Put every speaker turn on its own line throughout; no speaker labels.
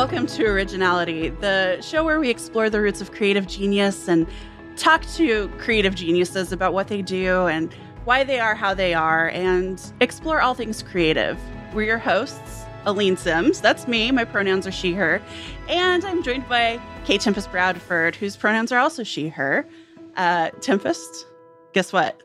welcome to Originality, the show where we explore the roots of creative genius and talk to creative geniuses about what they do and why they are how they are, and explore all things creative. We're your hosts, Aleen Simms. That's me. My pronouns are she, her. And I'm joined by K. Tempest Bradford, whose pronouns are also she, her. Uh, Tempest, guess what?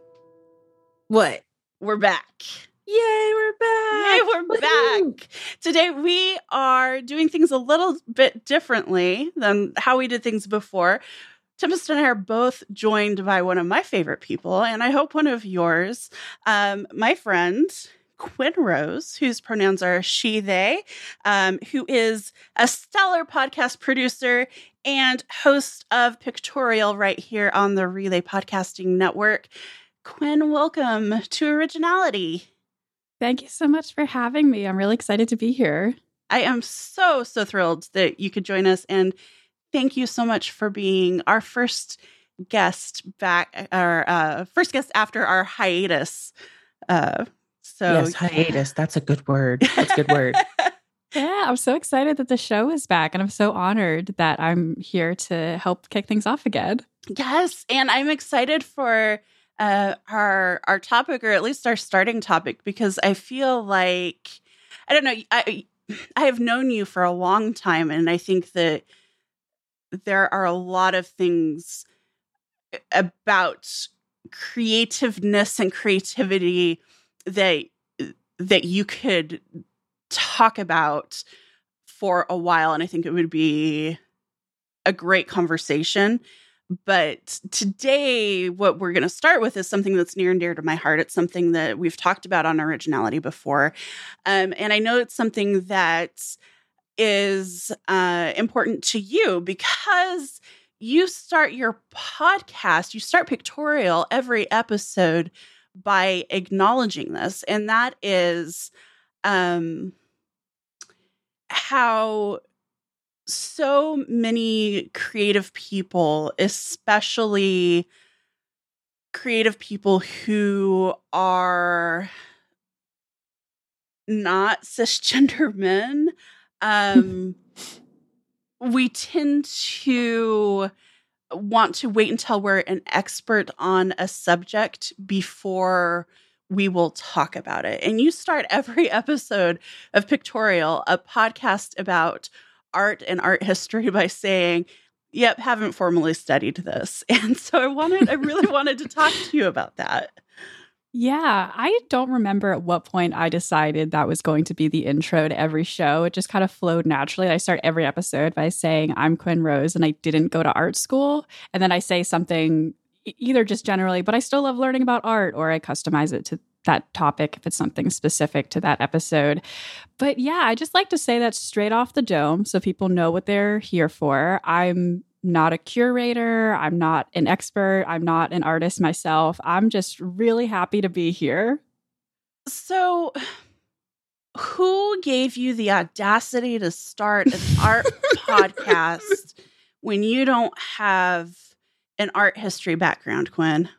What?
We're back.
Yay, we're back.
Yay, we're back. Today we are doing things a little bit differently than how we did things before. Tempest and I are both joined by one of my favorite people, and I hope one of yours. Um, my friend, Quinn Rose, whose pronouns are she, they, um, who is a stellar podcast producer and host of Pictorial right here on the Relay Podcasting Network. Quinn, welcome to Originality.
Thank you so much for having me. I'm really excited to be here.
I am so, so thrilled that you could join us. And thank you so much for being our first guest back, our uh, first guest after our hiatus. Uh, so,
yes, hiatus. That's a good word. That's a good word.
yeah, I'm so excited that the show is back. And I'm so honored that I'm here to help kick things off again.
Yes. And I'm excited for uh, our our topic, or at least our starting topic, because I feel like I don't know. I I have known you for a long time, and I think that there are a lot of things about creativeness and creativity that that you could talk about for a while and i think it would be a great conversation but today, what we're going to start with is something that's near and dear to my heart. It's something that we've talked about on originality before. Um, and I know it's something that is uh, important to you because you start your podcast, you start Pictorial every episode by acknowledging this. And that is um, how so many creative people, especially creative people who are not cisgender men, um, we tend to want to wait until we're an expert on a subject before we will talk about it. And you start every episode of Pictorial, a podcast about art and art history by saying, Yep, haven't formally studied this. And so I wanted, I really wanted to talk to you about that.
Yeah, I don't remember at what point I decided that was going to be the intro to every show. It just kind of flowed naturally. I start every episode by saying, I'm Quinn Rose and I didn't go to art school. And then I say something either just generally, but I still love learning about art, or I customize it to that topic if it's something specific to that episode. But yeah, I just like to say that straight off the dome so people know what they're here for. I'm not a curator, I'm not an expert, I'm not an artist myself. I'm just really happy to be here.
So, who gave you the audacity to start an art podcast when you don't have an art history background, Quinn?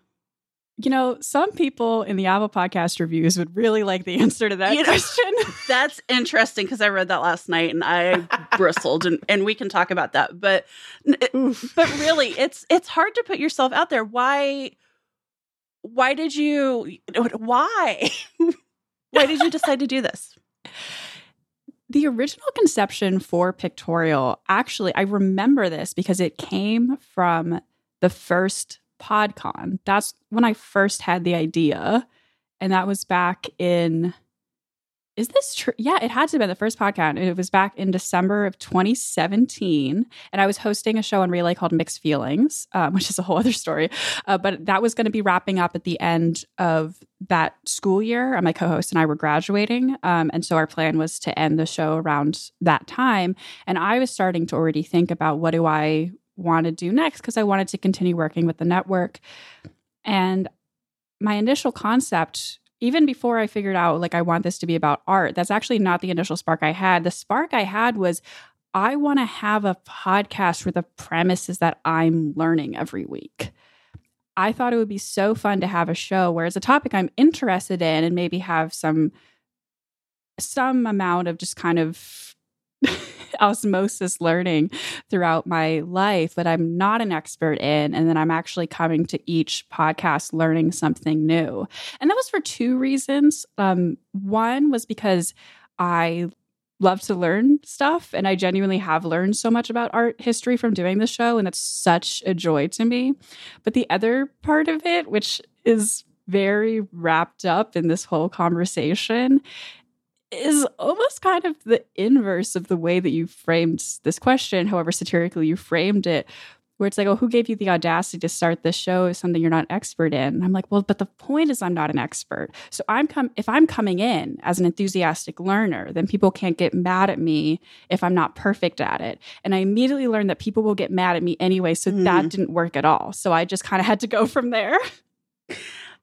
You know, some people in the Apple podcast reviews would really like the answer to that you question.
Know, that's interesting because I read that last night and I bristled and, and we can talk about that. But but really it's it's hard to put yourself out there. Why why did you why? why did you decide to do this?
The original conception for Pictorial, actually, I remember this because it came from the first PodCon. That's when I first had the idea. And that was back in, is this true? Yeah, it had to have been the first PodCon. It was back in December of 2017. And I was hosting a show on Relay called Mixed Feelings, um, which is a whole other story. Uh, but that was going to be wrapping up at the end of that school year. my co host and I were graduating. Um, and so our plan was to end the show around that time. And I was starting to already think about what do I want to do next because I wanted to continue working with the network. And my initial concept, even before I figured out like I want this to be about art, that's actually not the initial spark I had. The spark I had was I want to have a podcast where the premise is that I'm learning every week. I thought it would be so fun to have a show where it's a topic I'm interested in and maybe have some some amount of just kind of osmosis learning throughout my life that I'm not an expert in. And then I'm actually coming to each podcast learning something new. And that was for two reasons. Um, one was because I love to learn stuff and I genuinely have learned so much about art history from doing the show and it's such a joy to me. But the other part of it which is very wrapped up in this whole conversation is almost kind of the inverse of the way that you framed this question, however satirically you framed it, where it's like, oh, who gave you the audacity to start this show is something you're not expert in? And I'm like, well, but the point is I'm not an expert. So I'm com- if I'm coming in as an enthusiastic learner, then people can't get mad at me if I'm not perfect at it. And I immediately learned that people will get mad at me anyway. So mm. that didn't work at all. So I just kind of had to go from there.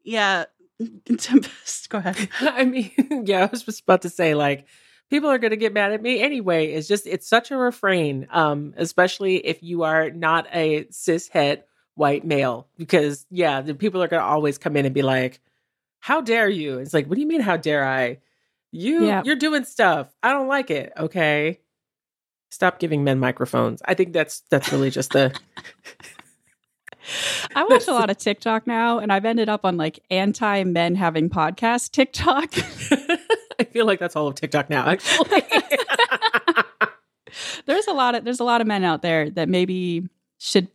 Yeah. Tempest, go ahead.
I mean, yeah, I was just about to say, like, people are going to get mad at me anyway. It's just, it's such a refrain, um, especially if you are not a cis het white male, because, yeah, the people are going to always come in and be like, how dare you? It's like, what do you mean, how dare I? You, yeah. you're doing stuff. I don't like it. Okay. Stop giving men microphones. I think that's, that's really just the.
I watch a lot of TikTok now, and I've ended up on like anti men having podcast TikTok.
I feel like that's all of TikTok now, actually.
there's a lot of there's a lot of men out there that maybe should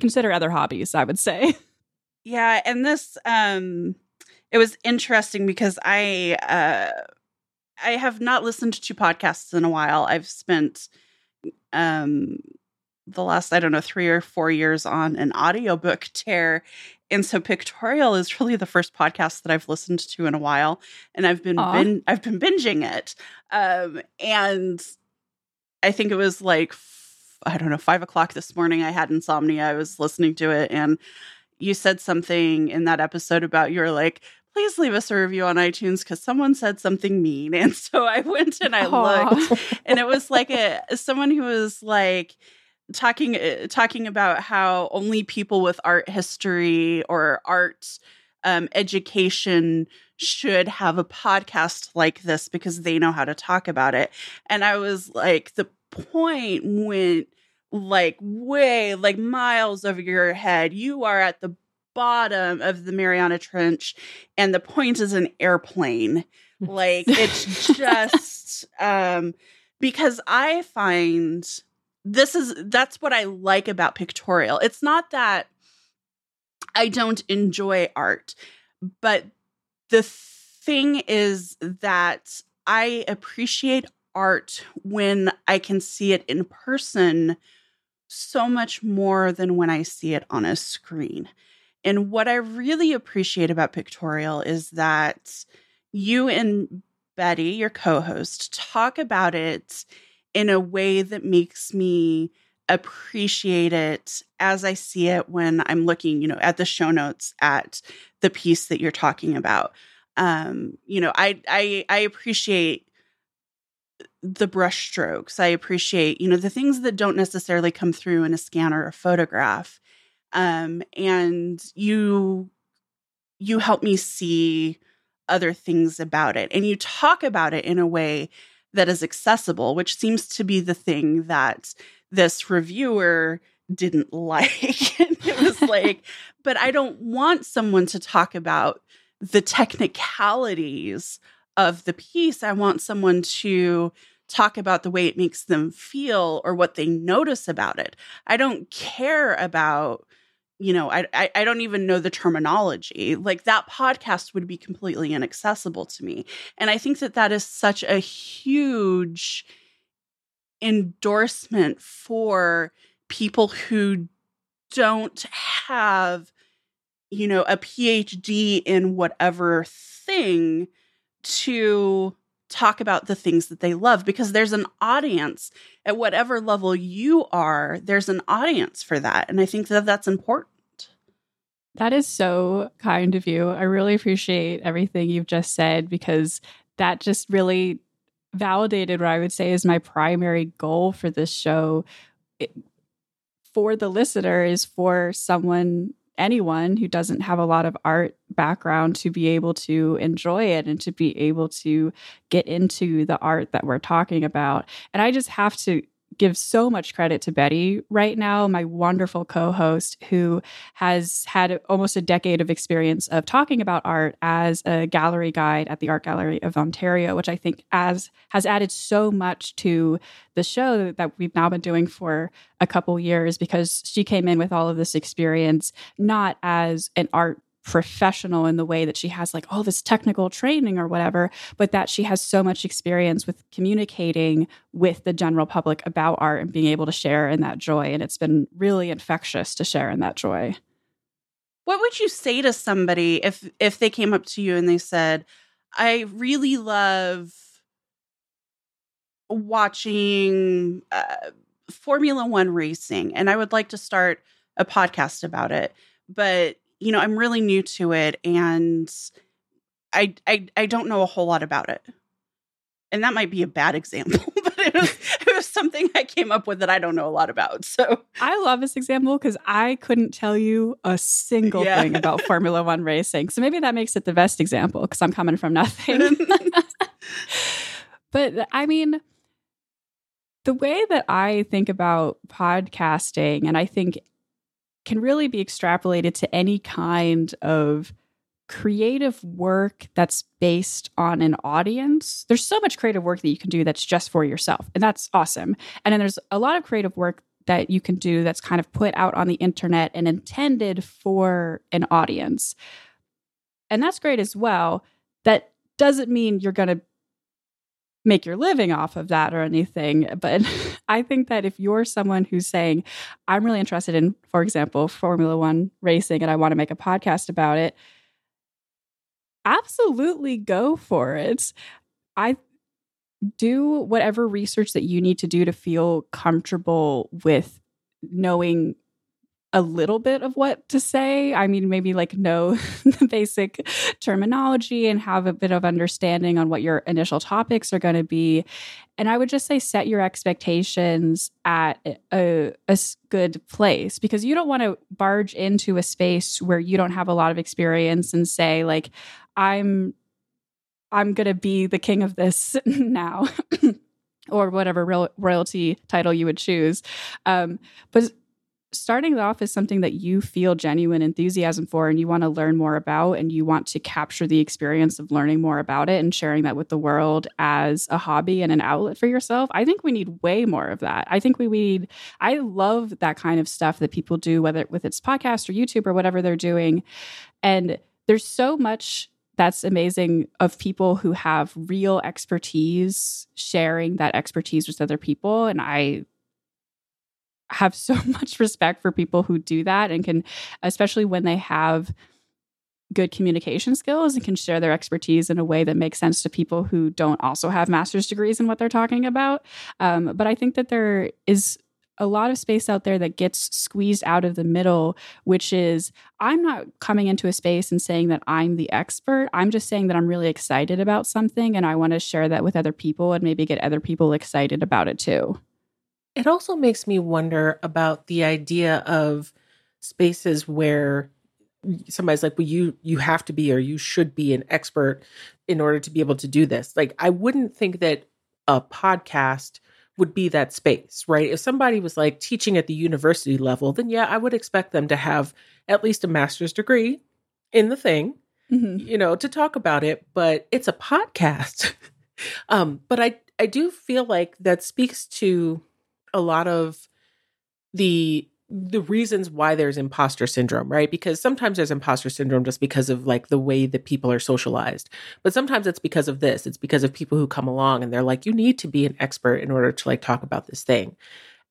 consider other hobbies, I would say.
Yeah, and this um it was interesting because I uh I have not listened to podcasts in a while. I've spent um the last i don't know three or four years on an audiobook tear and so pictorial is really the first podcast that i've listened to in a while and i've been, bin- i've been binging it um, and i think it was like i don't know five o'clock this morning i had insomnia i was listening to it and you said something in that episode about you're like please leave us a review on iTunes because someone said something mean. And so I went and I Aww. looked, and it was like a someone who was like, talking uh, talking about how only people with art history or art um, education should have a podcast like this because they know how to talk about it. And I was like, the point went like way like miles over your head. You are at the bottom of the Mariana Trench, and the point is an airplane. like it's just um because I find this is that's what I like about pictorial. It's not that I don't enjoy art, but the thing is that I appreciate art when I can see it in person so much more than when I see it on a screen. And what I really appreciate about Pictorial is that you and Betty, your co host, talk about it in a way that makes me appreciate it as I see it when I'm looking, you know, at the show notes at the piece that you're talking about. Um, you know, I I I appreciate the brush strokes. I appreciate, you know, the things that don't necessarily come through in a scan or a photograph. Um, and you you help me see other things about it. And you talk about it in a way that is accessible, which seems to be the thing that this reviewer didn't like. it was like, but I don't want someone to talk about the technicalities of the piece. I want someone to talk about the way it makes them feel or what they notice about it. I don't care about you know I, I, I don't even know the terminology. Like that podcast would be completely inaccessible to me. And i think that that is such a huge endorsement for people who don't have you know a phd in whatever thing to talk about the things that they love because there's an audience. At whatever level you are there's an audience for that. And i think that that's important.
That is so kind of you. I really appreciate everything you've just said because that just really validated what i would say is my primary goal for this show. It, for the listener is for someone anyone who doesn't have a lot of art background to be able to enjoy it and to be able to get into the art that we're talking about. And I just have to give so much credit to Betty right now, my wonderful co host who has had almost a decade of experience of talking about art as a gallery guide at the Art Gallery of Ontario, which I think as has added so much to the show that we've now been doing for a couple years because she came in with all of this experience, not as an art professional in the way that she has like all this technical training or whatever, but that she has so much experience with communicating with the general public about art and being able to share in that joy. And it's been really infectious to share in that joy.
What would you say to somebody if if they came up to you and they said, "I really love watching uh, Formula 1 racing and I would like to start a podcast about it." But you know, I'm really new to it and I I I don't know a whole lot about it. And that might be a bad example, but it was it was something I came up with that I don't know a lot about. So
I love this example because I couldn't tell you a single
Yeah.
thing about Formula One racing. So maybe that makes it the best example because I'm coming from nothing. but I mean, the way that I think about podcasting, and I think can really be extrapolated to any kind of creative work that's based on an audience. There's so much creative work that you can do that's just for yourself, and that's awesome. And then there's a lot of creative work that you can do that's kind of put out on the internet and intended for an audience. And that's great as well. That doesn't mean you're going to make your living off of that or anything. But I think that if you're someone who's saying, I'm really interested in, for example, Formula One racing and I want to make a podcast about it, absolutely go for it. I do whatever research that you need to do to feel comfortable with knowing a little bit of what to say. I mean, maybe like know the basic terminology and have a bit of understanding on what your initial topics are going to be. And I would just say set your expectations at a good place because you don't want to barge into a space where you don't have a lot of experience and say, like, I'm I'm going to be the king of this now. or whatever royal, royalty title you would choose. Um, but starting off as something that you feel genuine enthusiasm for and you want to learn more about and you want to capture the experience of learning more about it and sharing that with the world as a hobby and an outlet for yourself i think we need way more of that. I think we need i love that kind of stuff that people do whether with it's podcast or youtube or whatever they're doing. And there's so much that's amazing of people who have real expertise sharing that expertise with other people. And i have so much respect for people who do that and can especially when they have good communication skills and can share their expertise in a way that makes sense to people who don't also have master's degrees in what they're talking about um, but i think that there is a lot of space out there that gets squeezed out of the middle, which is I'm not coming into a space and saying that I'm the expert. I'm just saying that I'm really excited about something and I want to share that with other people and maybe get other people excited about it too.
It also makes me wonder about the idea of spaces where somebody's like, well, you you have to be or you should be an expert in order to be able to do this. Like, I wouldn't think that a podcast would be that space, right? If somebody was like teaching at the university level, then yeah, I would expect them to have at least a master's degree in the thing,
Mm-hmm.
you know, to talk about it, but it's a podcast. um, but I I do feel like that speaks to a lot of the the reasons why there's imposter syndrome, right? Because sometimes there's imposter syndrome just because of like the way that people are socialized. But sometimes it's because of this. It's because of people who come along and they're like, you need to be an expert in order to like talk about this thing.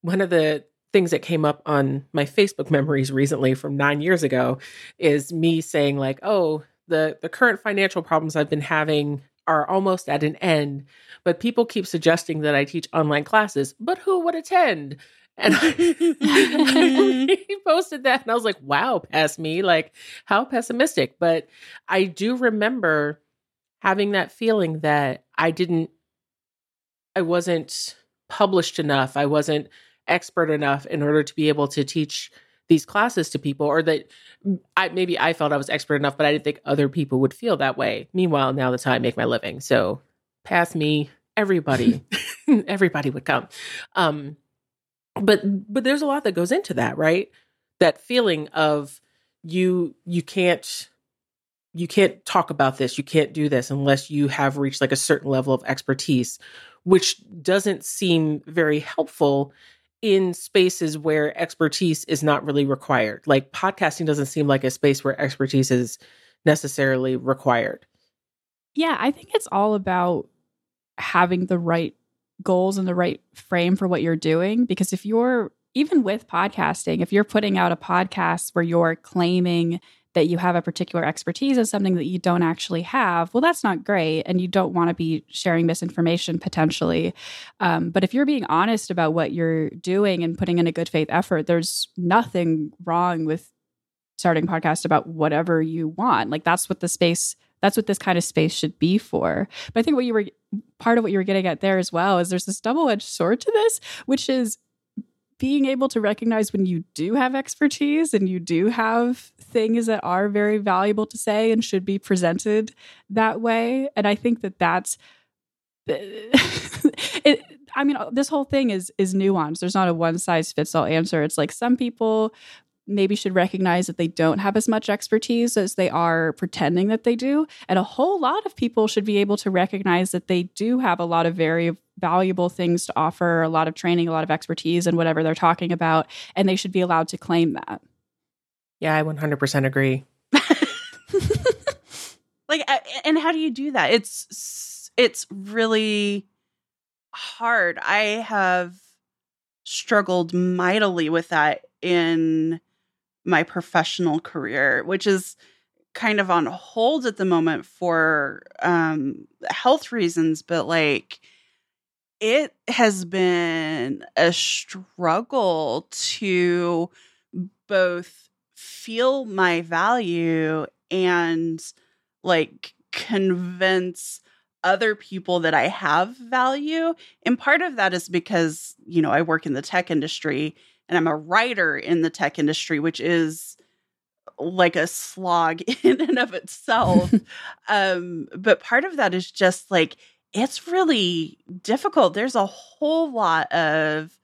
One of the things that came up on my Facebook memories recently from nine years ago is me saying, like, oh, the the current financial problems I've been having are almost at an end, but people keep suggesting that I teach online classes, but who would attend? And I posted that and I was like, wow, past me, like how pessimistic. But I do remember having that feeling that I didn't, I wasn't published enough. I wasn't expert enough in order to be able to teach these classes to people or that I maybe I felt I was expert enough, but I didn't think other people would feel that way. Meanwhile, now that's how I make my living. So pass me, everybody, everybody would come. Um, but but there's a lot that goes into that, right? That feeling of you you can't you can't talk about this, you can't do this unless you have reached like a certain level of expertise, which doesn't seem very helpful in spaces where expertise is not really required. Like podcasting doesn't seem like a space where expertise is necessarily required.
Yeah, I think it's all about having the right goals and the right frame for what you're doing. Because if you're, even with podcasting, if you're putting out a podcast where you're claiming that you have a particular expertise in something that you don't actually have, well, that's not great. And you don't want to be sharing misinformation potentially. Um, but if you're being honest about what you're doing and putting in a good faith effort, there's nothing wrong with starting podcast about whatever you want. Like that's what the space that's what this kind of space should be for. But I think what you were part of what you were getting at there as well is there's this double-edged sword to this, which is being able to recognize when you do have expertise and you do have things that are very valuable to say and should be presented that way. And I think that that's it, I mean, this whole thing is is nuanced. There's not a one size fits all answer. It's like some people maybe should recognize that they don't have as much expertise as they are pretending that they do. And a whole lot of people should be able to recognize that they do have a lot of very valuable things to offer, a lot of training, a lot of expertise in whatever they're talking about, and they should be allowed to claim that.
Yeah, I 100% agree.
like uh, and how do you do that? It's it's really hard. I have struggled mightily with that in my professional career, which is kind of on hold at the moment for um, health reasons, but like it has been a struggle to both feel my value and like convince other people that I have value. And part of that is because, you know, I work in the tech industry and I'm a writer in the tech industry, which is like a slog in and of itself. um, but part of that is just like it's really difficult. There's a whole lot of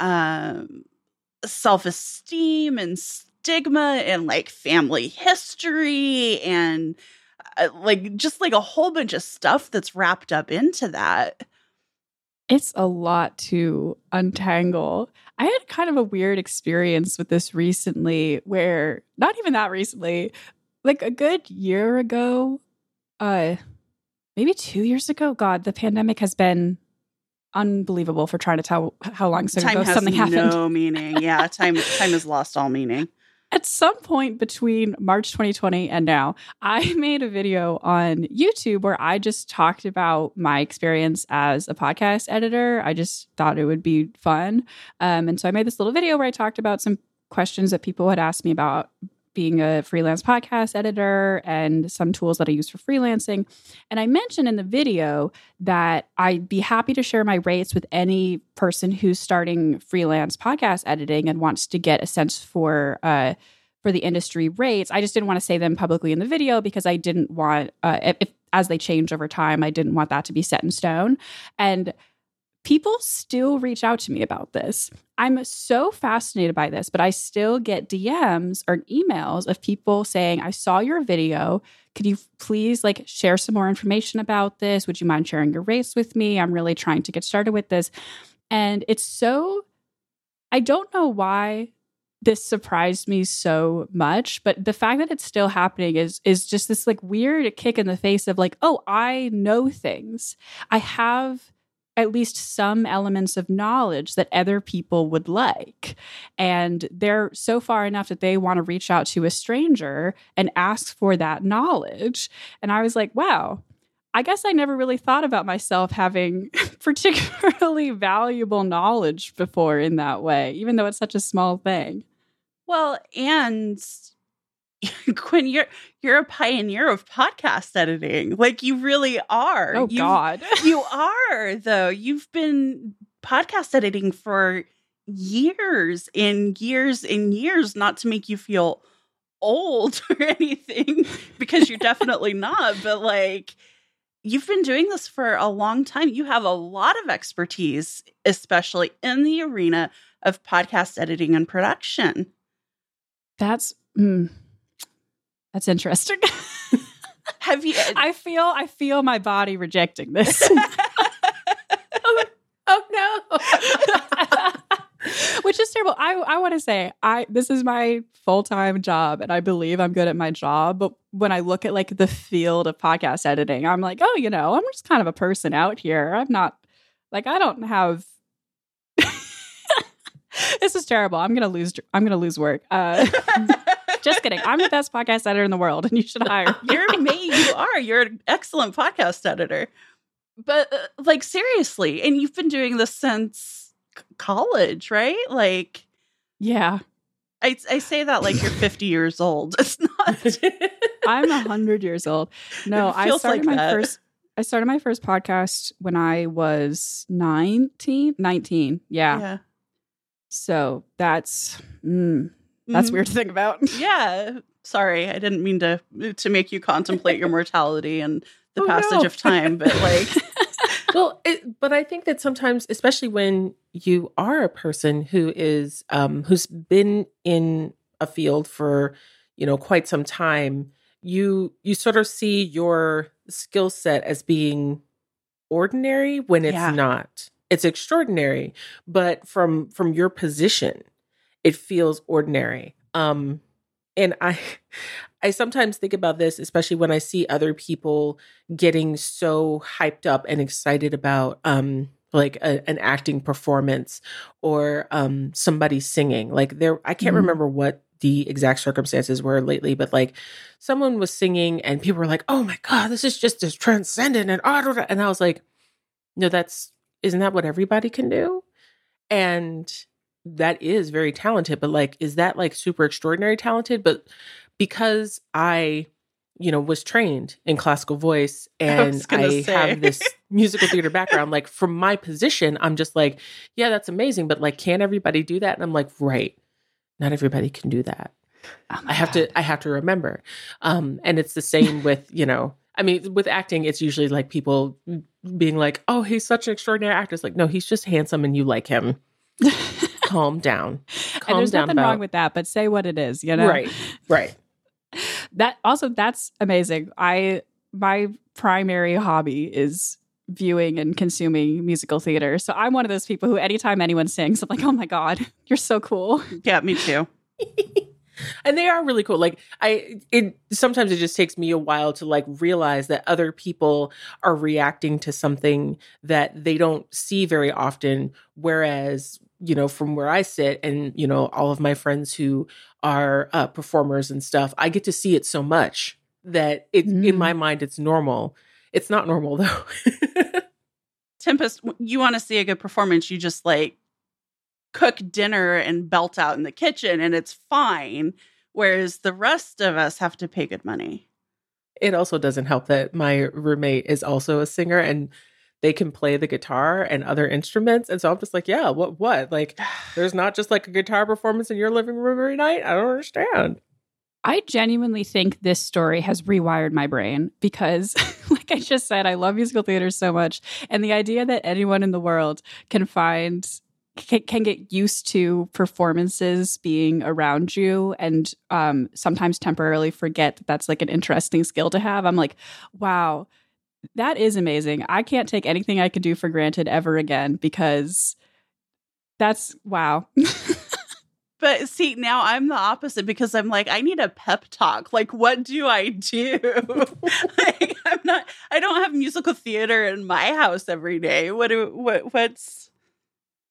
um, self esteem and stigma and like family history and uh, like just like a whole bunch of stuff that's wrapped up into that.
It's a lot to untangle. I had kind of a weird experience with this recently where not even that recently, like a good year ago, uh maybe 2 years ago, god, the pandemic has been unbelievable for trying to tell how long
time
ago
has
something
no meaning. Yeah, time time has lost all meaning.
At some point between March 2020 and now, I made a video on YouTube where I just talked about my experience as a podcast editor. I just thought it would be fun. Um, and so I made this little video where I talked about some questions that people had asked me about being a freelance podcast editor and some tools that I use for freelancing. And I mentioned in the video that I'd be happy to share my rates with any person who's starting freelance podcast editing and wants to get a sense for uh, for the industry rates. I just didn't want to say them publicly in the video because I didn't want uh, if, as they change over time, I didn't want that to be set in stone. And people still reach out to me about this. I'm so fascinated by this, but I still get DMs or emails of people saying, I saw your video. Could you please like share some more information about this? Would you mind sharing your race with me? I'm really trying to get started with this. And it's so, I don't know why this surprised me so much but the fact that it's still happening is is just this like weird kick in the face of like oh i know things i have at least some elements of knowledge that other people would like. And they're so far enough that they want to reach out to a stranger and ask for that knowledge. And I was like, wow, I guess I never really thought about myself having particularly valuable knowledge before in that way, even though it's such a small thing.
Well, and Quinn, you're you're a pioneer of podcast editing. Like you really are.
Oh
You've-
God.
you are though. You've been podcast editing for years and years and years, not to make you feel old or anything, because you're definitely not, but like you've been doing this for a long time. You have a lot of expertise, especially in the arena of podcast editing and production.
That's mm, that's interesting.
Have you?
I feel I feel my body rejecting this.
Oh no.
Which is terrible. I I want to say I this is my full-time job and I believe I'm good at my job, but when I look at like the field of podcast editing, I'm like, "Oh, you know, I'm just kind of a person out here. I'm not like I don't have This is terrible. I'm going to lose I'm to lose work. Uh just kidding. I'm the best podcast editor in the world and you should hire me.
You're me. You are. You're an excellent podcast editor. But uh, like seriously, and you've been doing this since c- college, right? Like
Yeah.
I, I say that like you're 50 years old. It's not.
I'm a hundred years old. No, I started
like
my
that.
first. I started my first podcast when I was 19, 19. Yeah. So that's mm, that's
Mhm.
weird to think about.
Yeah. Sorry, I didn't mean to to make you contemplate your mortality and the
Oh,
passage
no.
of time, but like
well, it, but I think that sometimes, especially when you are a person who is um, who's been in a field for you know quite some time, you you sort of see your skill set as being ordinary when it's
Yeah.
not. It's extraordinary, but from from your position, it feels ordinary. Um, and I I sometimes think about this, especially when I see other people getting so hyped up and excited about um like a, an acting performance or um somebody singing like there i can't
Mhm.
remember what the exact circumstances were lately but like someone was singing and people were like oh my god this is just as transcendent and ah, and i was like no that's isn't that what everybody can do and that is very talented but like is that like super extraordinary talented but because i you know was trained in classical voice and
gonna
i, have this musical theater background like from my position i'm just like yeah that's amazing but like can everybody do that and i'm like right not everybody can do that
Oh
I have
God.
to I have to remember. Um and it's the same with, you know, I mean with acting it's usually like people being like, "Oh, he's such an extraordinary actor." It's like, "No, he's just handsome and you like him." Calm down.
and there's
down
nothing
about
wrong with that, but say what it is, you know?
Right. Right.
That also that's amazing. I my primary hobby is viewing and consuming musical theater. So I'm one of those people who anytime anyone sings, I'm like, oh my God, you're so cool.
yeah, me too.
and they are really cool like i it sometimes it just takes me a while to like realize that other people are reacting to something that they don't see very often whereas you know from where i sit and you know all of my friends who are uh, performers and stuff i get to see it so much that it in
Mm.
my mind it's normal it's not normal though
Tempest, you want to see a good performance, you just like cook dinner and belt out in the kitchen and it's fine. Whereas the rest of us have to pay good money.
it also doesn't help that my roommate is also a singer and they can play the guitar and other instruments and so i'm just like yeah what what like there's not just like a guitar performance in your living room every night i don't understand
I genuinely think this story has rewired my brain because, like I just said, I love musical theater so much. And the idea that anyone in the world can find, can, can get used to performances being around you and um, sometimes temporarily forget that that's like an interesting skill to have. I'm like, wow, that is amazing. I can't take anything I could do for granted ever again because that's wow.
But see, now I'm the opposite because I'm like, I need a pep talk. Like, what do I do? like, I'm not. I don't have musical theater in my house every day. What do what what's?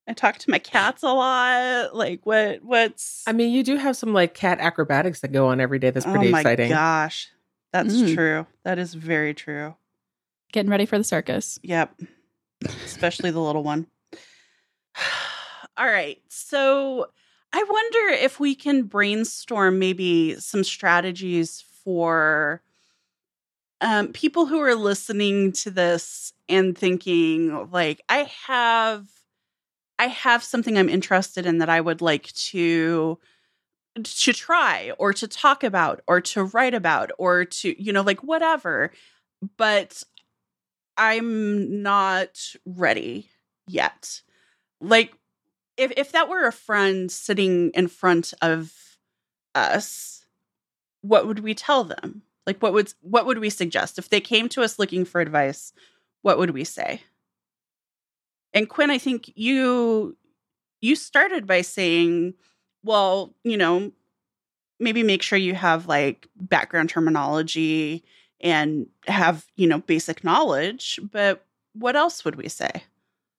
I talk to my cats a lot. Like, what what's?
i mean you do have some like cat acrobatics that go on every day that's pretty
oh my
exciting
gosh, that's
Mm.
true. That is very true.
Getting ready for the circus.
Yep. Especially the little one. All right. So I wonder if we can brainstorm maybe some strategies for um, people who are listening to this and thinking, like, I have. I have something I'm interested in that I would like to to try or to talk about or to write about or to you know like whatever but I'm not ready yet. Like if if that were a friend sitting in front of us, what would we tell them? Like what would what would we suggest if they came to us looking for advice? What would we say? And Quinn, I think you you started by saying, well, you know, maybe make sure you have like background terminology and have, you know, basic knowledge, but what else would we say?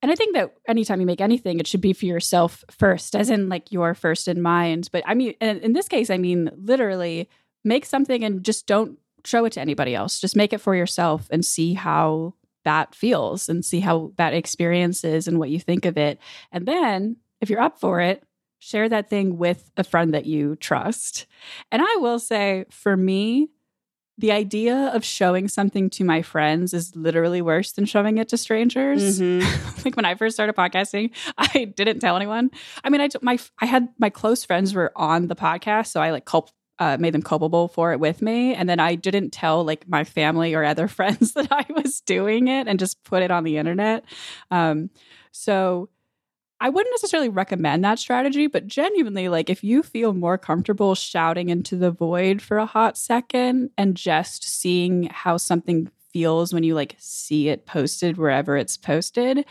And I think that anytime you make anything, it should be for yourself first, as in like your first in mind. But I mean, in, this case, I mean, literally make something and just don't show it to anybody else. Just make it for yourself and see how that feels and see how that experience is and what you think of it. And then if you're up for it, share that thing with a friend that you trust. And I will say, for me, the idea of showing something to my friends is literally worse than showing it to strangers.
Mm-hmm.
like when I first started podcasting, I didn't tell anyone. I mean, I my I had my close friends were on the podcast, so I like culp- uh, made them culpable for it with me, and then I didn't tell like my family or other friends that I was doing it, and just put it on the internet. Um, so I wouldn't necessarily recommend that strategy, but genuinely, like if you feel more comfortable shouting into the void for a hot second and just seeing how something feels when you like see it posted wherever it's posted,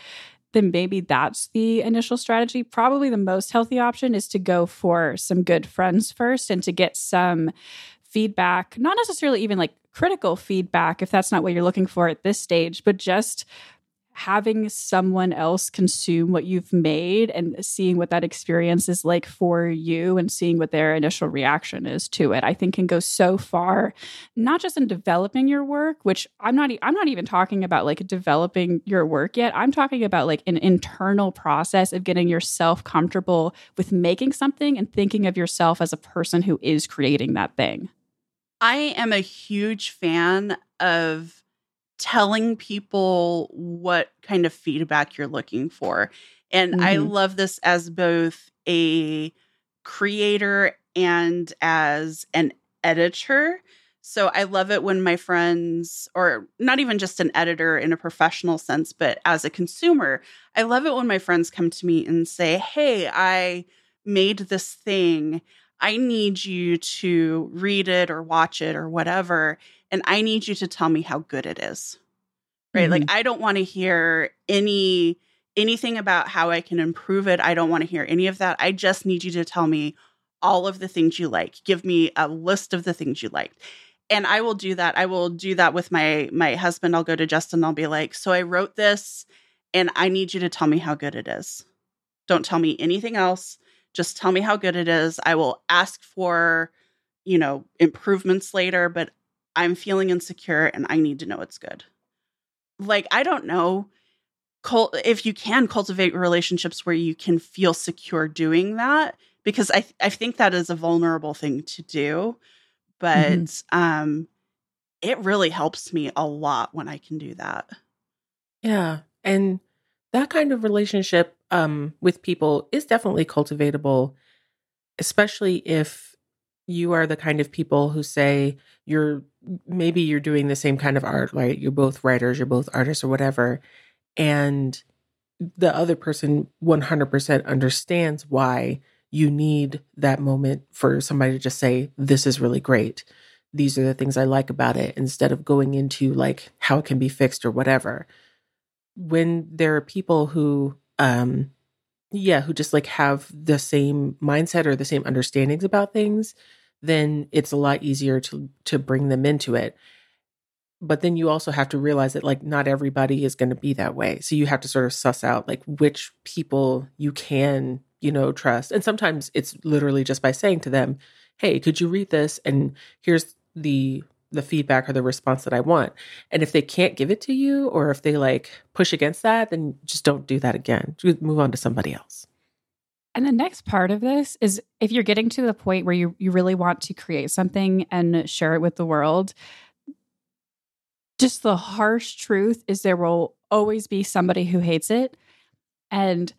then maybe that's the initial strategy. Probably the most healthy option is to go for some good friends first and to get some feedback, not necessarily even like critical feedback if that's not what you're looking for at this stage, but just having someone else consume what you've made and seeing what that experience is like for you and seeing what their initial reaction is to it i think can go so far not just in developing your work which i'm not i'm not even talking about like developing your work yet. I'm talking about like an internal process of getting yourself comfortable with making something and thinking of yourself as a person who is creating that thing.
I am a huge fan of telling people what kind of feedback you're looking for. And I
Mhm.
love this as both a creator and as an editor. So I love it when my friends, or not even just an editor in a professional sense, but as a consumer, I love it when my friends come to me and say, Hey, I made this thing. I need you to read it or watch it or whatever. And I need you to tell me how good it is. Right. Like, mm-hmm. I don't want to hear any anything about how I can improve it. I don't want to hear any of that. I just need you to tell me all of the things you like. Give me a list of the things you liked. And I will do that. I will do that with my my husband. I'll go to Justin. I'll be like, "So I wrote this and I need you to tell me how good it is. Don't tell me anything else. Just tell me how good it is. I will ask for, you know, improvements later, but I'm feeling insecure and I need to know it's good." Like, I don't know cult if you can cultivate relationships where you can feel secure doing that because I th- I think that is a vulnerable thing to do, but um it really helps me a lot when I can do that.
Yeah. And that kind of relationship um, with people is definitely cultivatable, especially if you are the kind of people who say you're maybe you're doing the same kind of art, right? You're both writers, you're both artists or whatever. And the other person 100% understands why you need that moment for somebody to just say, This is really great. These are the things I like about it, instead of going into like how it can be fixed or whatever when there are people who um yeah who just like have the same mindset or the same understandings about things then it's a lot easier to to bring them into it. But then you also have to realize that like not everybody is going to be that way. So you have to sort of suss out like which people you can you know trust. And sometimes it's literally just by saying to them hey could you read this? And here's the the feedback or the response that I want. And if they can't give it to you or if they like push against that, then just don't do that again. Just move on to somebody else.
And the next part of this is if you're getting to the point where you, you really want to create something and share it with the world, just the harsh truth is there will always be somebody who hates it. And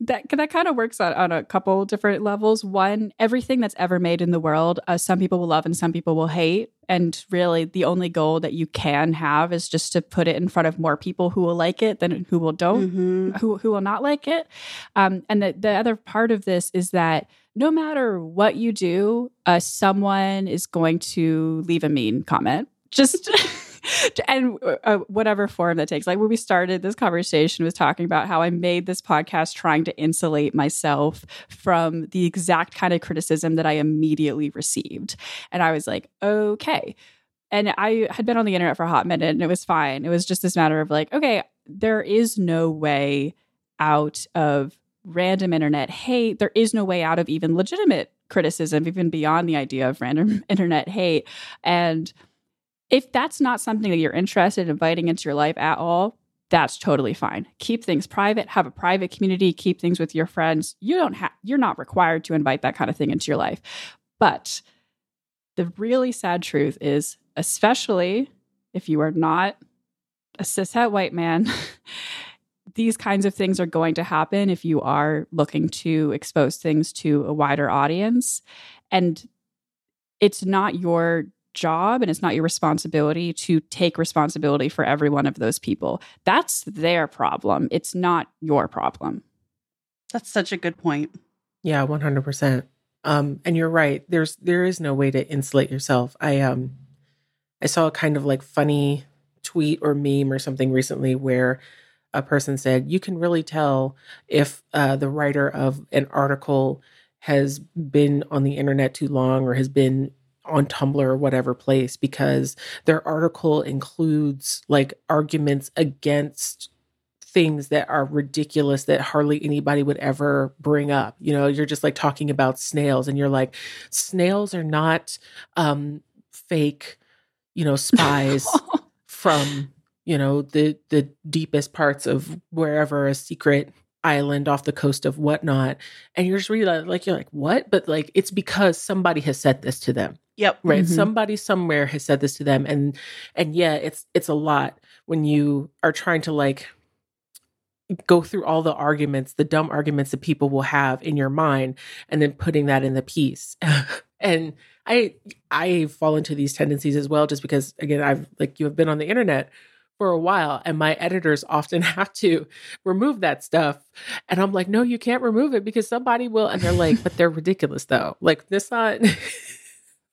that that kind of works on, on a couple different levels. One, everything that's ever made in the world, uh, some people will love and some people will hate. And really, the only goal that you can have is just to put it in front of more people who will like it than who will don't,
Mhm.
who who will not like it. Um, and the the other part of this is that no matter what you do, uh, someone is going to leave a mean comment. Just. And uh, whatever form that takes. Like when we started this conversation was talking about how I made this podcast trying to insulate myself from the exact kind of criticism that I immediately received. And I was like, okay. And I had been on the internet for a hot minute and it was fine. It was just this matter of like, okay, there is no way out of random internet hate. There is no way out of even legitimate criticism, even beyond the idea of random internet hate. And if that's not something that you're interested in inviting into your life at all, that's totally fine. Keep things private, have a private community, keep things with your friends. You don't have you're not required to invite that kind of thing into your life. But the really sad truth is, especially if you are not a cishet white man, these kinds of things are going to happen if you are looking to expose things to a wider audience. And it's not your job and it's not your responsibility to take responsibility for every one of those people. That's their problem. It's not your problem.
That's such a good point.
Yeah, one hundred percent. Um, and you're right. There's there is no way to insulate yourself. I um, I saw a kind of like funny tweet or meme or something recently where a person said you can really tell if uh, the writer of an article has been on the internet too long or has been on Tumblr or whatever place because their article includes like arguments against things that are ridiculous that hardly anybody would ever bring up. You know, you're just like talking about snails and you're like, snails are not um fake, you know, spies from, you know, the the deepest parts of wherever a secret island off the coast of whatnot. And you're just really like, like you're like, what? But like it's because somebody has said this to them
Yep.
right
Mhm.
somebody somewhere has said this to them and and yeah it's it's a lot when you are trying to like go through all the arguments the dumb arguments that people will have in your mind and then putting that in the piece and i i fall into these tendencies as well just because again i've like you have been on the internet for a while and my editors often have to remove that stuff and i'm like no you can't remove it because somebody will and they're like but they're ridiculous though like this not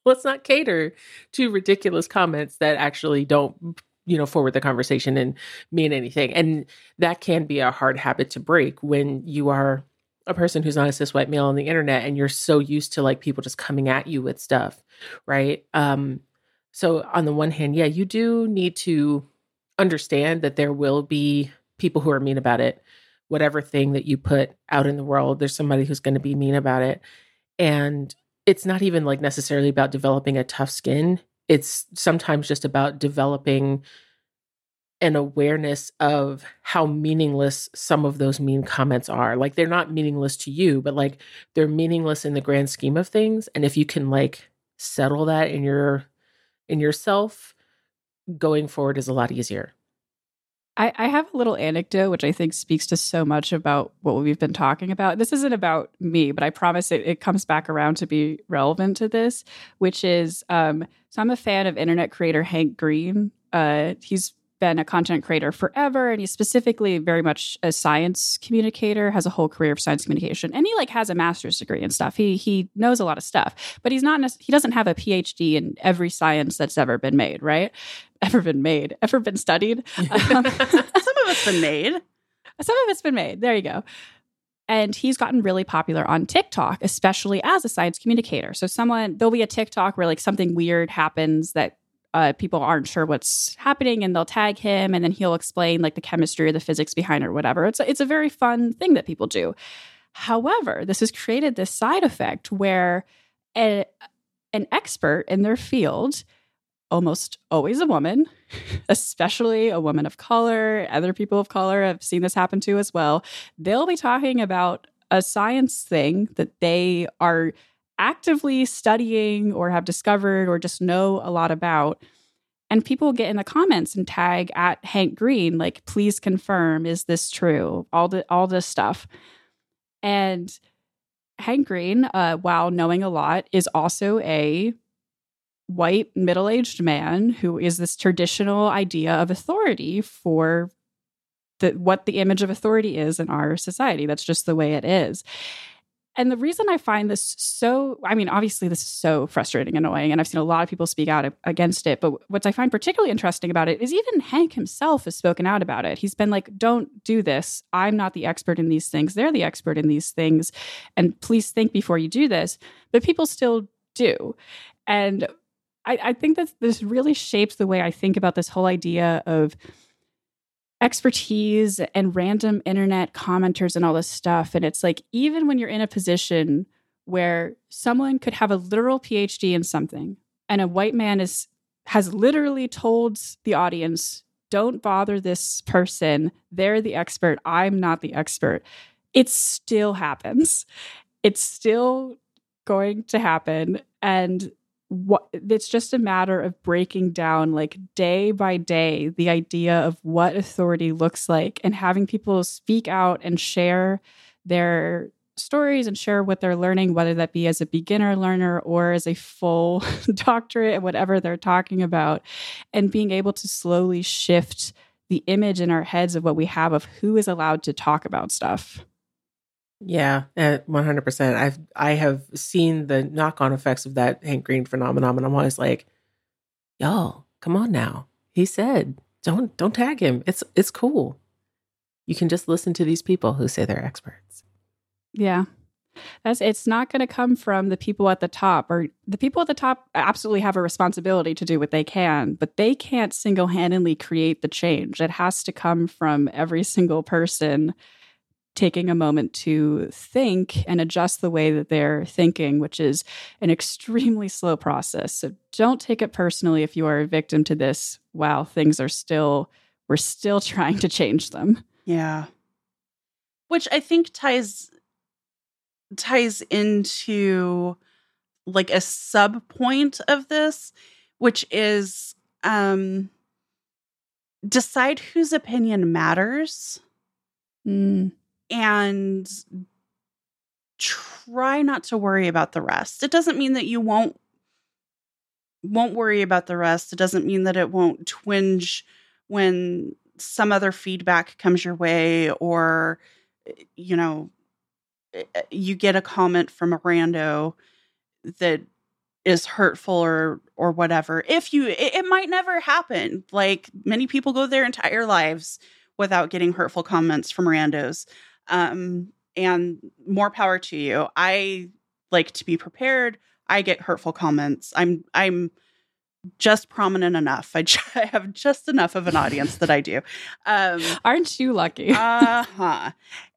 let's not cater to ridiculous comments that actually don't you know forward the conversation and mean anything. And that can be a hard habit to break when you are a person who's not a cis white male on the internet and you're so used to like people just coming at you with stuff right? Um so on the one hand yeah you do need to understand that there will be people who are mean about it. Whatever thing that you put out in the world there's somebody who's going to be mean about it. And it's not even like necessarily about developing a tough skin. It's sometimes just about developing an awareness of how meaningless some of those mean comments are. Like they're not meaningless to you, but like they're meaningless in the grand scheme of things. And if you can like settle that in your in yourself, going forward is a lot easier.
I, I have a little anecdote which I think speaks to so much about what we've been talking about. This isn't about me, but I promise it, it comes back around to be relevant to this, which is um, so I'm a fan of internet creator Hank Green. Uh, he's been a content creator forever and he's specifically very much a science communicator has a whole career of science communication and he like has a master's degree and stuff he he knows a lot of stuff but he's not he doesn't have a phd in every science that's ever been made right ever been made ever been studied Um,
Some of it's been made.
some of it's been made. There you go. And he's gotten really popular on TikTok, especially as a science communicator. So someone there'll be a TikTok where like something weird happens that uh, people aren't sure what's happening, and they'll tag him, and then he'll explain like the chemistry or the physics behind it or whatever. It's a, it's a very fun thing that people do. However, this has created this side effect where a, an expert in their field almost always a woman, especially a woman of color. Other people of color have seen this happen too as well. They'll be talking about a science thing that they are actively studying or have discovered or just know a lot about. And people get in the comments and tag at Hank Green, like, please confirm, is this true? All the all this stuff. And Hank Green, uh, while knowing a lot, is also a white middle aged man who is this traditional idea of authority for the, what the image of authority is in our society. That's just the way it is. And the reason I find this so, I mean, obviously, this is so frustrating, annoying, and I've seen a lot of people speak out against it. But what I find particularly interesting about it is even Hank himself has spoken out about it. He's been like, don't do this. I'm not the expert in these things. They're the expert in these things. And please think before you do this. But people still do. And I, I think that this really shapes the way I think about this whole idea of expertise and random internet commenters and all this stuff. And it's like, even when you're in a position where someone could have a literal PhD in something and a white man is has literally told the audience, don't bother this person. They're the expert. I'm not the expert. It still happens. It's still going to happen. And what it's just a matter of breaking down like day by day the idea of what authority looks like and having people speak out and share their stories and share what they're learning whether that be as a beginner learner or as a full doctorate whatever they're talking about and being able to slowly shift the image in our heads of what we have of who is allowed to talk about stuff
yeah, eh, one hundred percent. I've I have seen the knock on effects of that Hank Green phenomenon, and I'm always like, y'all, come on now. He said, don't don't tag him. It's it's cool. You can just listen to these people who say they're experts.
Yeah. That's it's not going to come from the people at the top or the people at the top absolutely have a responsibility to do what they can, but they can't single-handedly create the change. It has to come from every single person taking a moment to think and adjust the way that they're thinking, which is an extremely slow process. So don't take it personally if you are a victim to this while things are still, we're still trying to change them.
Yeah. Which I think ties ties into like a sub point of this, which is um decide whose opinion matters.
Mm
and try not to worry about the rest. It doesn't mean that you won't won't worry about the rest. It doesn't mean that it won't twinge when some other feedback comes your way or eh, you know eh, eh, you get a comment from a rando that is hurtful or or whatever. If you it, it might never happen. Like many people go their entire lives without getting hurtful comments from randos. Um, and more power to you. I like to be prepared. I get hurtful comments. I'm I'm just prominent enough. I, I have just enough of an audience that I do. Um,
Aren't you lucky?
uh huh.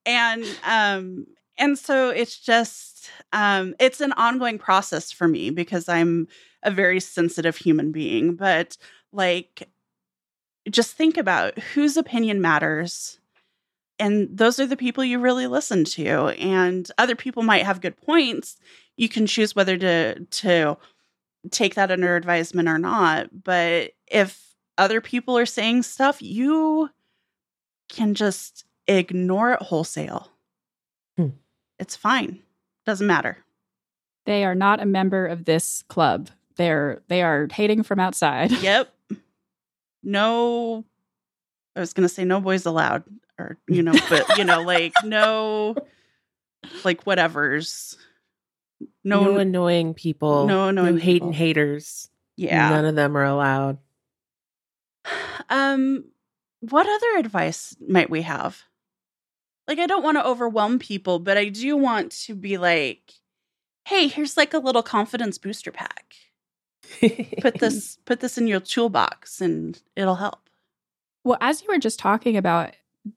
And um, and so it's just um, it's an ongoing process for me because I'm a very sensitive human being. But like, just think about whose opinion matters and those are the people you really listen to and other people might have good points. You can choose whether to to take that under advisement or not but if other people are saying stuff you can just ignore it wholesale. Hmm. it's fine. Doesn't matter.
They are not a member of this club. They're they are hating from outside.
Yep. No i was going to say no boys allowed or you know, but you know, like no, like whatever's
no, no annoying people,
no annoying
no hating haters.
Yeah,
none of them are allowed.
Um, what other advice might we have? Like, I don't want to overwhelm people, but I do want to be like, hey, here's like a little confidence booster pack. put this put this in your toolbox and it'll help.
Well, as you were just talking about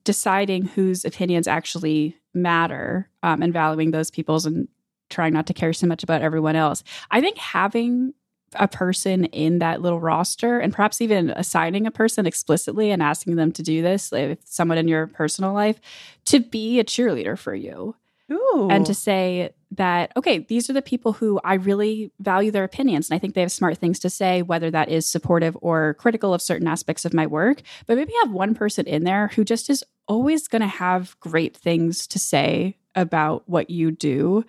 deciding whose opinions actually matter um, and valuing those people's and trying not to care so much about everyone else. I think having a person in that little roster and perhaps even assigning a person explicitly and asking them to do this, like someone in your personal life, to be a cheerleader for you.
Ooh.
And to say that, okay, these are the people who I really value their opinions. And I think they have smart things to say, whether that is supportive or critical of certain aspects of my work. But maybe have one person in there who just is always going to have great things to say about what you do.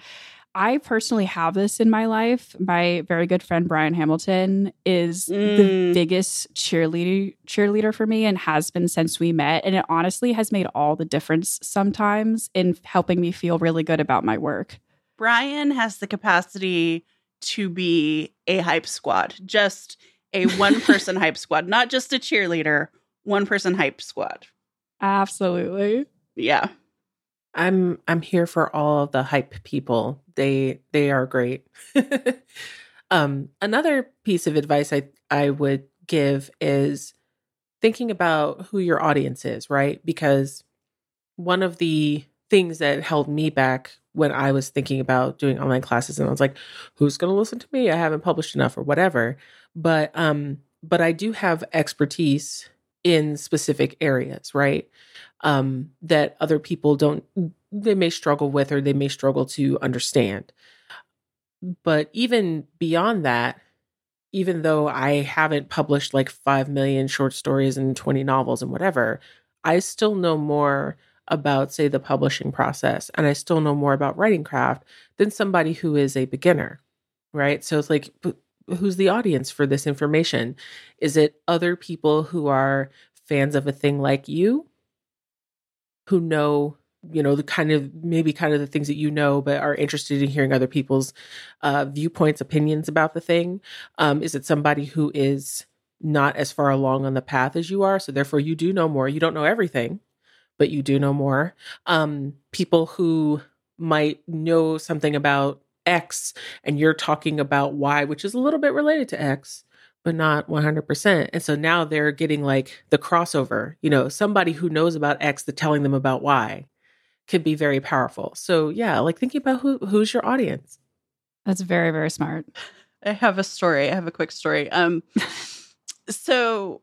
I personally have this in my life. My very good friend Brian Hamilton is the
Mm.
biggest cheerleader cheerleader for me and has been since we met. And it honestly has made all the difference sometimes in helping me feel really good about my work.
Brian has the capacity to be a hype squad, just a one person hype squad, not just a cheerleader, one person hype squad.
Absolutely.
Yeah.
I'm I'm here for all the hype people. They they are great. um another piece of advice I I would give is thinking about who your audience is, right? Because one of the things that held me back when I was thinking about doing online classes and I was like, who's going to listen to me? I haven't published enough or whatever. But um but I do have expertise in specific areas, right? Um that other people don't they may struggle with or they may struggle to understand. But even beyond that, even though I haven't published like 5 million short stories and 20 novels and whatever, I still know more about, say, the publishing process and I still know more about writing craft than somebody who is a beginner, right? So it's like, who's the audience for this information? Is it other people who are fans of a thing like you who know you know the kind of maybe kind of the things that you know but are interested in hearing other people's uh, viewpoints opinions about the thing. Um, is it somebody who is not as far along on the path as you are? So therefore you do know more. You don't know everything but you do know more. Um, people who might know something about x and you're talking about y which is a little bit related to x but not 100%. And so now they're getting like the crossover, you know, somebody who knows about X that telling them about Y could be very powerful. So yeah, like thinking about who who's your audience.
That's very, very smart.
I have a story. I have a quick story. Um, so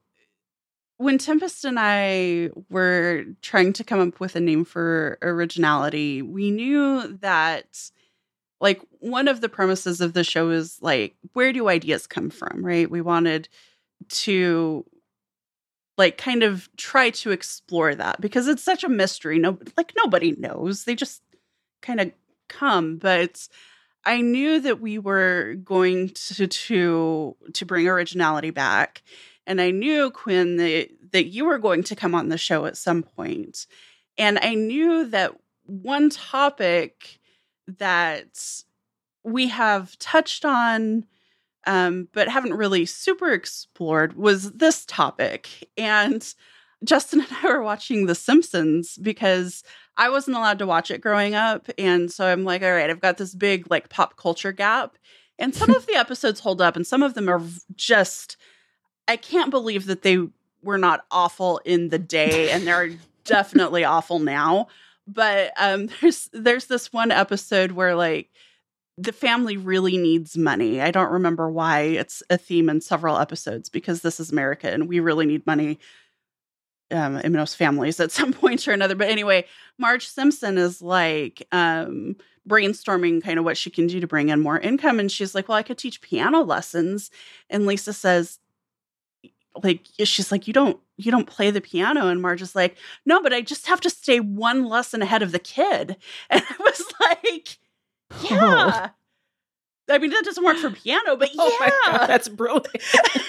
when Tempest and I were trying to come up with a name for originality, we knew that like one of the premises of the show is like where do ideas come from, right? We wanted to like kind of try to explore that because it's such a mystery. No like nobody knows. They just kind of come, but I knew that we were going to to to bring originality back, and I knew Quinn that that you were going to come on the show at some point, and I knew that one topic that we have touched on, um, but haven't really super explored was this topic, and. Justin and I were watching The Simpsons because I wasn't allowed to watch it growing up. And so I'm like, all right, I've got this big like pop culture gap. And some of the episodes hold up, and some of them are just, I can't believe that they were not awful in the day, and they're definitely awful now. But um, there's there's this one episode where like the family really needs money. I don't remember why it's a theme in several episodes because this is America and we really need money um, in most families at some point or another. But anyway, Marge Simpson is like um, brainstorming kind of what she can do to bring in more income. And she's like, Well, I could teach piano lessons. And Lisa says, like she's like you don't you don't play the piano and marge is like no but i just have to stay one lesson ahead of the kid and i was like oh. yeah i mean that doesn't work for piano but yeah
Oh my god, that's brilliant.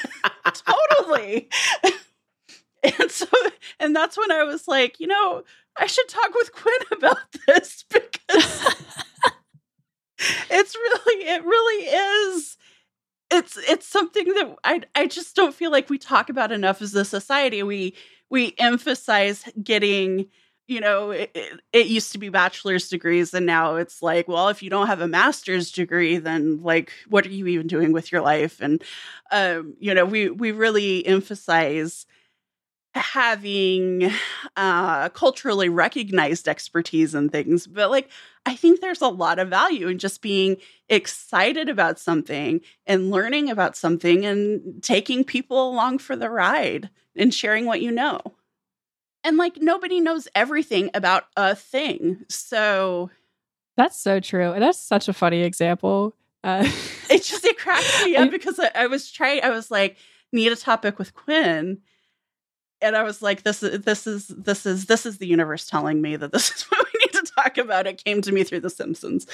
totally. and so, and that's when I was like, you know, I should talk with Quinn about this because it's really, it really is. It's it's something that I I just don't feel like we talk about enough as a society. We we emphasize getting you know, it, it, it, used to be bachelor's degrees, and now it's like, well, if you don't have a master's degree, then like, what are you even doing with your life? And um, you know, we we really emphasize having uh, culturally recognized expertise and things, but like, I think there's a lot of value in just being excited about something and learning about something and taking people along for the ride and sharing what you know. And like nobody knows everything about a thing so
that's so true and that's such a funny example uh,
it just it cracked me up because I, I, was trying i was like need a topic with quinn and i was like this is this is this is this is the universe telling me that this is what we need to talk about it came to me through The Simpsons.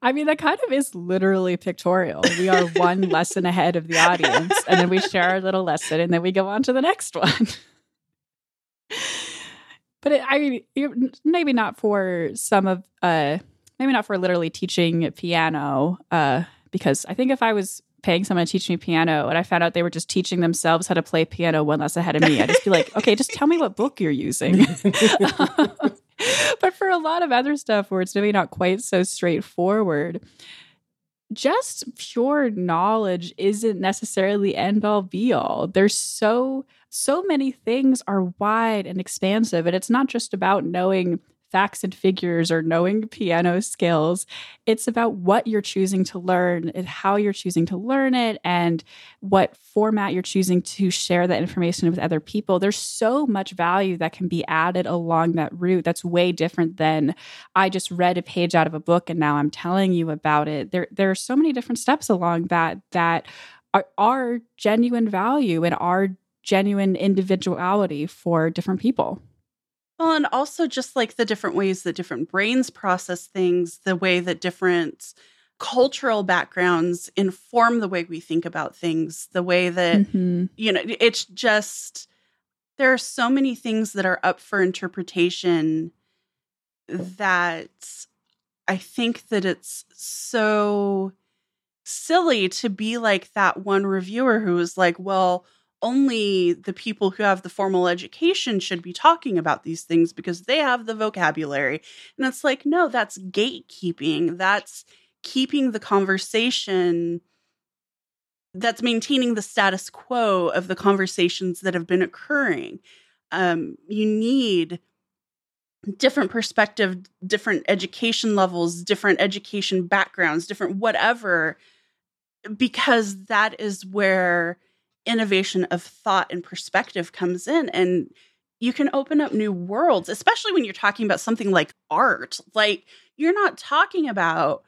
I mean, that kind of is literally pictorial. We are one lesson ahead of the audience, and then we share our little lesson, and then we go on to the next one. but it, I mean, maybe not for some of, uh, maybe not for literally teaching piano, uh, because I think if I was paying someone to teach me piano and I found out they were just teaching themselves how to play piano one less ahead of me, I'd just be like, okay, just tell me what book you're using. but for a lot of other stuff where it's maybe not quite so straightforward, just pure knowledge isn't necessarily end all be all. There's so so many things are wide and expansive and it's not just about knowing facts and figures or knowing piano skills. It's about what you're choosing to learn and how you're choosing to learn it and what format you're choosing to share that information with other people. There's so much value that can be added along that route that's way different than I just read a page out of a book and now I'm telling you about it. There there are so many different steps along that that are, are genuine value and are genuine individuality for different people.
Well, and also just like the different ways that different brains process things, the way that different cultural backgrounds inform the way we think about things, the way that,
Mhm.
you know, it's just, there are so many things that are up for interpretation that I think that it's so silly to be like that one reviewer who was like, well, only the people who have the formal education should be talking about these things because they have the vocabulary. And it's like, no, that's gatekeeping. That's keeping the conversation, that's maintaining the status quo of the conversations that have been occurring. Um, you need different perspective, different education levels, different education backgrounds, different whatever, because that is where innovation of thought and perspective comes in and you can open up new worlds especially when you're talking about something like art. Like you're not talking about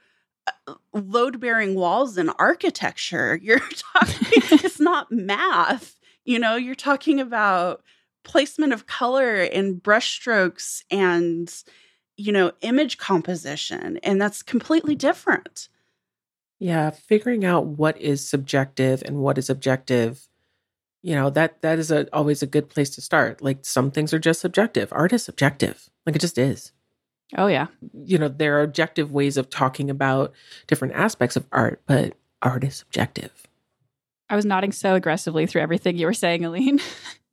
uh, load bearing walls in architecture. You're talking it's not math you know? You're talking about placement of color and brushstrokes and you know image composition and that's completely different.
Yeah, figuring out what is subjective and what is objective, you know, that that is a, always a good place to start. Like some things are just subjective. Art is subjective. Like it just is.
Oh yeah.
You know, there are objective ways of talking about different aspects of art, but art is subjective.
I was nodding so aggressively through everything you were saying, Aleen.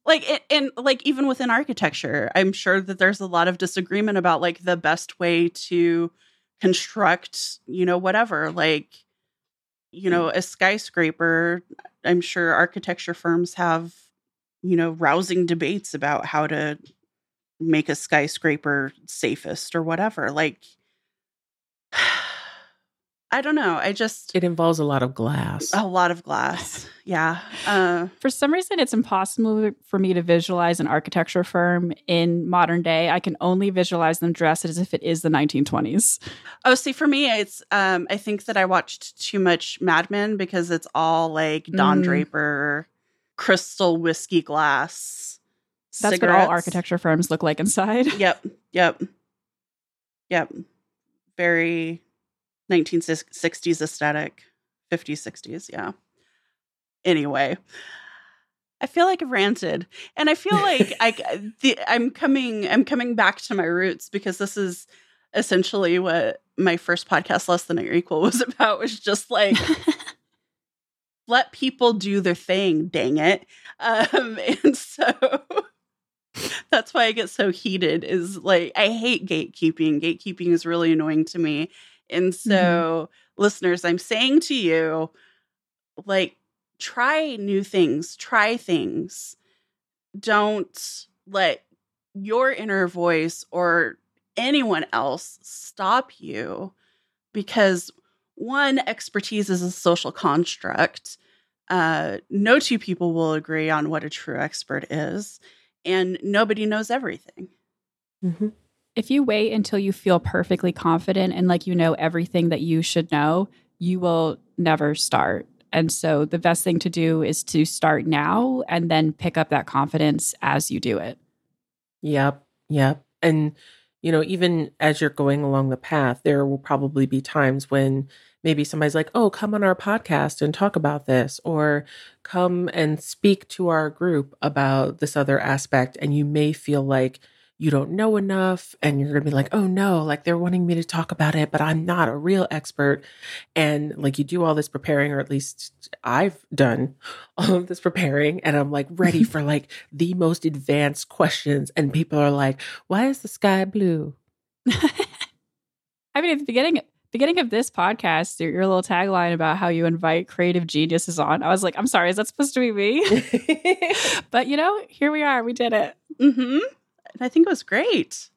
like it, and like even within architecture i'm sure that there's a lot of disagreement about like the best way to construct you know whatever like you know a skyscraper i'm sure architecture firms have you know rousing debates about how to make a skyscraper safest or whatever like i don't know i just
It involves a lot of glass.
a lot of glass yeah uh
For some reason, it's impossible for me to visualize an architecture firm in modern day. I can only visualize them dressed as if it is the 1920s.
Oh, see, for me, it's um, I think that I watched too much Mad Men because it's all like Don
Mm.
Draper, crystal whiskey glass.
That's what all architecture firms look like inside.
Yep, yep, yep. Very 1960s aesthetic, 50s, 60s. Yeah. Anyway, I feel like I've ranted, and I feel like I the, I'm coming I'm coming back to my roots because this is essentially what my first podcast, Less Than or Equal, was about. Was just like let people do their thing. Dang it! Um, and so that's why I get so heated. Is like I hate gatekeeping. Gatekeeping is really annoying to me, and so listeners, I'm saying to you, like try new things, try things. Don't let your inner voice or anyone else stop you because one, expertise is a social construct. Uh, no two people will agree on what a true expert is, and nobody knows everything.
Mhm.
If you wait until you feel perfectly confident and like you know everything that you should know, you will never start. And so the best thing to do is to start now and then pick up that confidence as you do it.
Yep. Yep. And you know, even as you're going along the path, there will probably be times when maybe somebody's like, oh, come on our podcast and talk about this, or come and speak to our group about this other aspect. And you may feel like you don't know enough and you're going to be like, oh no, like they're wanting me to talk about it, but I'm not a real expert. And like you do all this preparing, or at least I've done all of this preparing, and I'm like ready for like the most advanced questions. And people are like, why is the sky blue?
I mean, at the beginning beginning of this podcast, your, your little tagline about how you invite creative geniuses on, I was like, I'm sorry, is that supposed to be me? but you know, here we are. We did it.
Mm-hmm. And I think it was great.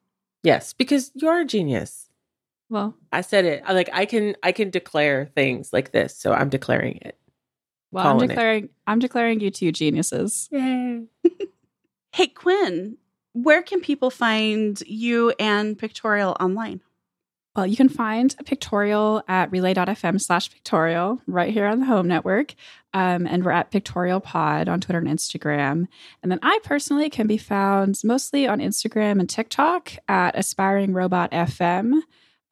yes, because you're a genius.
Well,
I said it. I like I can I can declare things like this, so I'm declaring it.
well, I'm
Calling it.
declaring I'm declaring you two geniuses.
Yay.
Hey, Quinn, where can people find you and Pictorial online?
Well, you can find a pictorial at relay.fm slash pictorial right here on the home network. Um, and we're at Pictorial Pod on Twitter and Instagram. And then I personally can be found mostly on Instagram and TikTok at Aspiring Robot FM.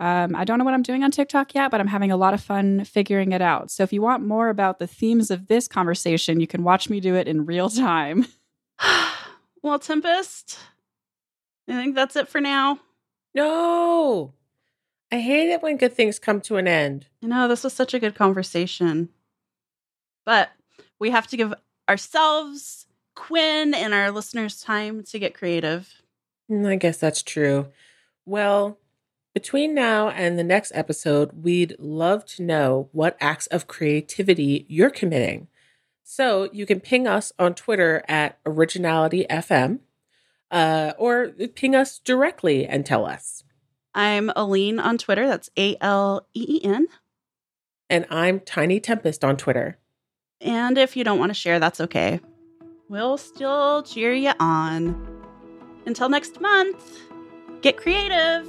Um, I don't know what I'm doing on TikTok yet, but I'm having a lot of fun figuring it out. So if you want more about the themes of this conversation, you can watch me do it in real time.
well, Tempest, I think that's it for now.
No. I hate it when good things come to an end.
I know this was such a good conversation, but we have to give ourselves, Quinn, and our listeners time to get creative.
Mm, I guess that's true. Well, between now and the next episode, we'd love to know what acts of creativity you're committing. So you can ping us on Twitter at OriginalityFM uh, or ping us directly and tell us.
I'm Aleen on Twitter. That's A L E E N.
And I'm Tiny Tempest on Twitter.
And if you don't want to share, that's okay. We'll still cheer you on. Until next month, get creative.